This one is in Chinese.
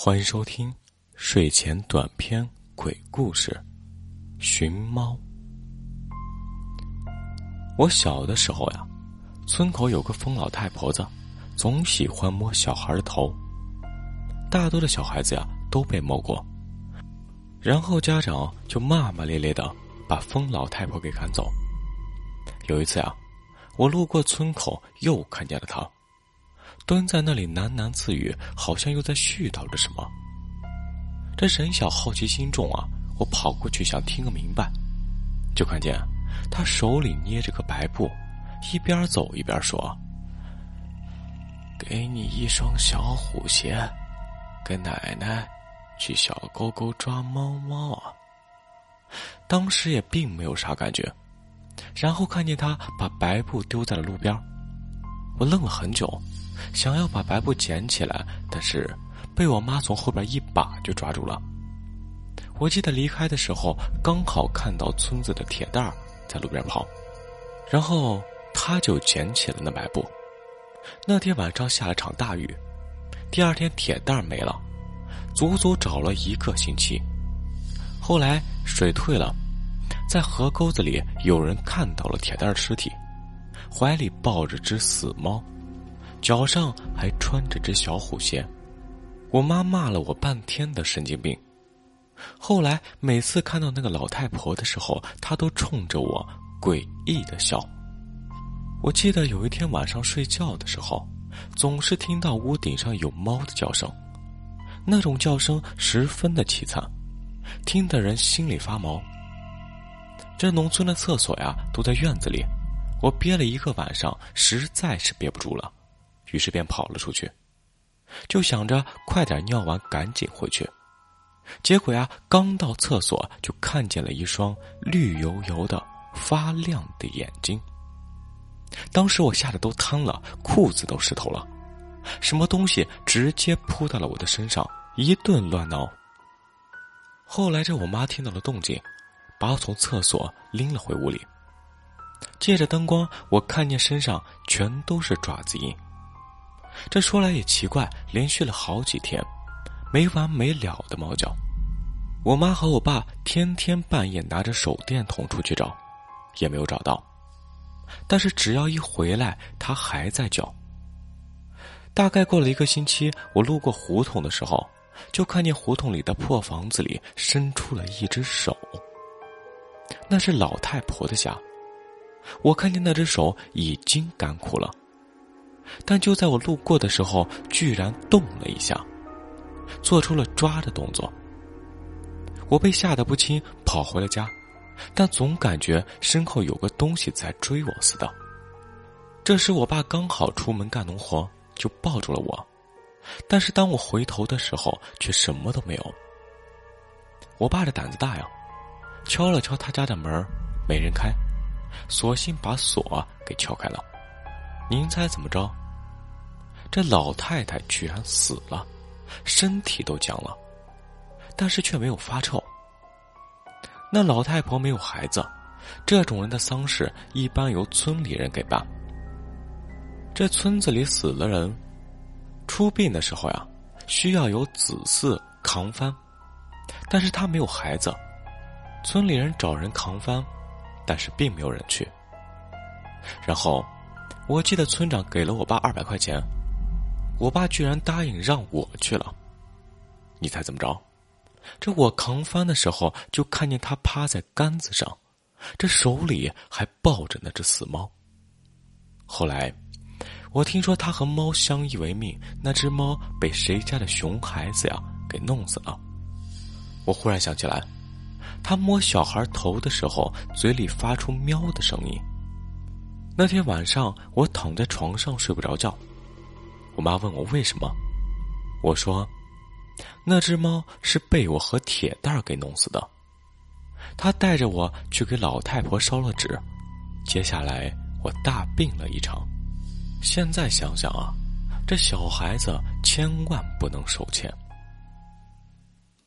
欢迎收听睡前短篇鬼故事《寻猫》。我小的时候呀，村口有个疯老太婆子，总喜欢摸小孩的头。大多的小孩子呀都被摸过，然后家长就骂骂咧咧的把疯老太婆给赶走。有一次呀，我路过村口，又看见了她。蹲在那里喃喃自语，好像又在絮叨着什么。这人小好奇心重啊，我跑过去想听个明白，就看见他手里捏着个白布，一边走一边说：“给你一双小虎鞋，跟奶奶去小沟沟抓猫猫啊。”当时也并没有啥感觉，然后看见他把白布丢在了路边，我愣了很久。想要把白布捡起来，但是被我妈从后边一把就抓住了。我记得离开的时候，刚好看到村子的铁蛋儿在路边跑，然后他就捡起了那白布。那天晚上下了场大雨，第二天铁蛋儿没了，足足找了一个星期。后来水退了，在河沟子里有人看到了铁蛋儿尸体，怀里抱着只死猫。脚上还穿着只小虎鞋，我妈骂了我半天的神经病。后来每次看到那个老太婆的时候，她都冲着我诡异的笑。我记得有一天晚上睡觉的时候，总是听到屋顶上有猫的叫声，那种叫声十分的凄惨，听的人心里发毛。这农村的厕所呀都在院子里，我憋了一个晚上，实在是憋不住了。于是便跑了出去，就想着快点尿完赶紧回去。结果呀，刚到厕所就看见了一双绿油油的、发亮的眼睛。当时我吓得都瘫了，裤子都湿透了，什么东西直接扑到了我的身上，一顿乱挠。后来这我妈听到了动静，把我从厕所拎了回屋里。借着灯光，我看见身上全都是爪子印。这说来也奇怪，连续了好几天，没完没了的猫叫。我妈和我爸天天半夜拿着手电筒出去找，也没有找到。但是只要一回来，它还在叫。大概过了一个星期，我路过胡同的时候，就看见胡同里的破房子里伸出了一只手。那是老太婆的家。我看见那只手已经干枯了。但就在我路过的时候，居然动了一下，做出了抓的动作。我被吓得不轻，跑回了家，但总感觉身后有个东西在追我似的。这时，我爸刚好出门干农活，就抱住了我。但是当我回头的时候，却什么都没有。我爸的胆子大呀，敲了敲他家的门，没人开，索性把锁给撬开了。您猜怎么着？这老太太居然死了，身体都僵了，但是却没有发臭。那老太婆没有孩子，这种人的丧事一般由村里人给办。这村子里死了人，出殡的时候呀，需要有子嗣扛幡，但是他没有孩子，村里人找人扛幡，但是并没有人去。然后。我记得村长给了我爸二百块钱，我爸居然答应让我去了。你猜怎么着？这我扛翻的时候，就看见他趴在杆子上，这手里还抱着那只死猫。后来，我听说他和猫相依为命，那只猫被谁家的熊孩子呀给弄死了。我忽然想起来，他摸小孩头的时候，嘴里发出喵的声音。那天晚上，我躺在床上睡不着觉。我妈问我为什么，我说：“那只猫是被我和铁蛋给弄死的。”他带着我去给老太婆烧了纸。接下来，我大病了一场。现在想想啊，这小孩子千万不能收钱。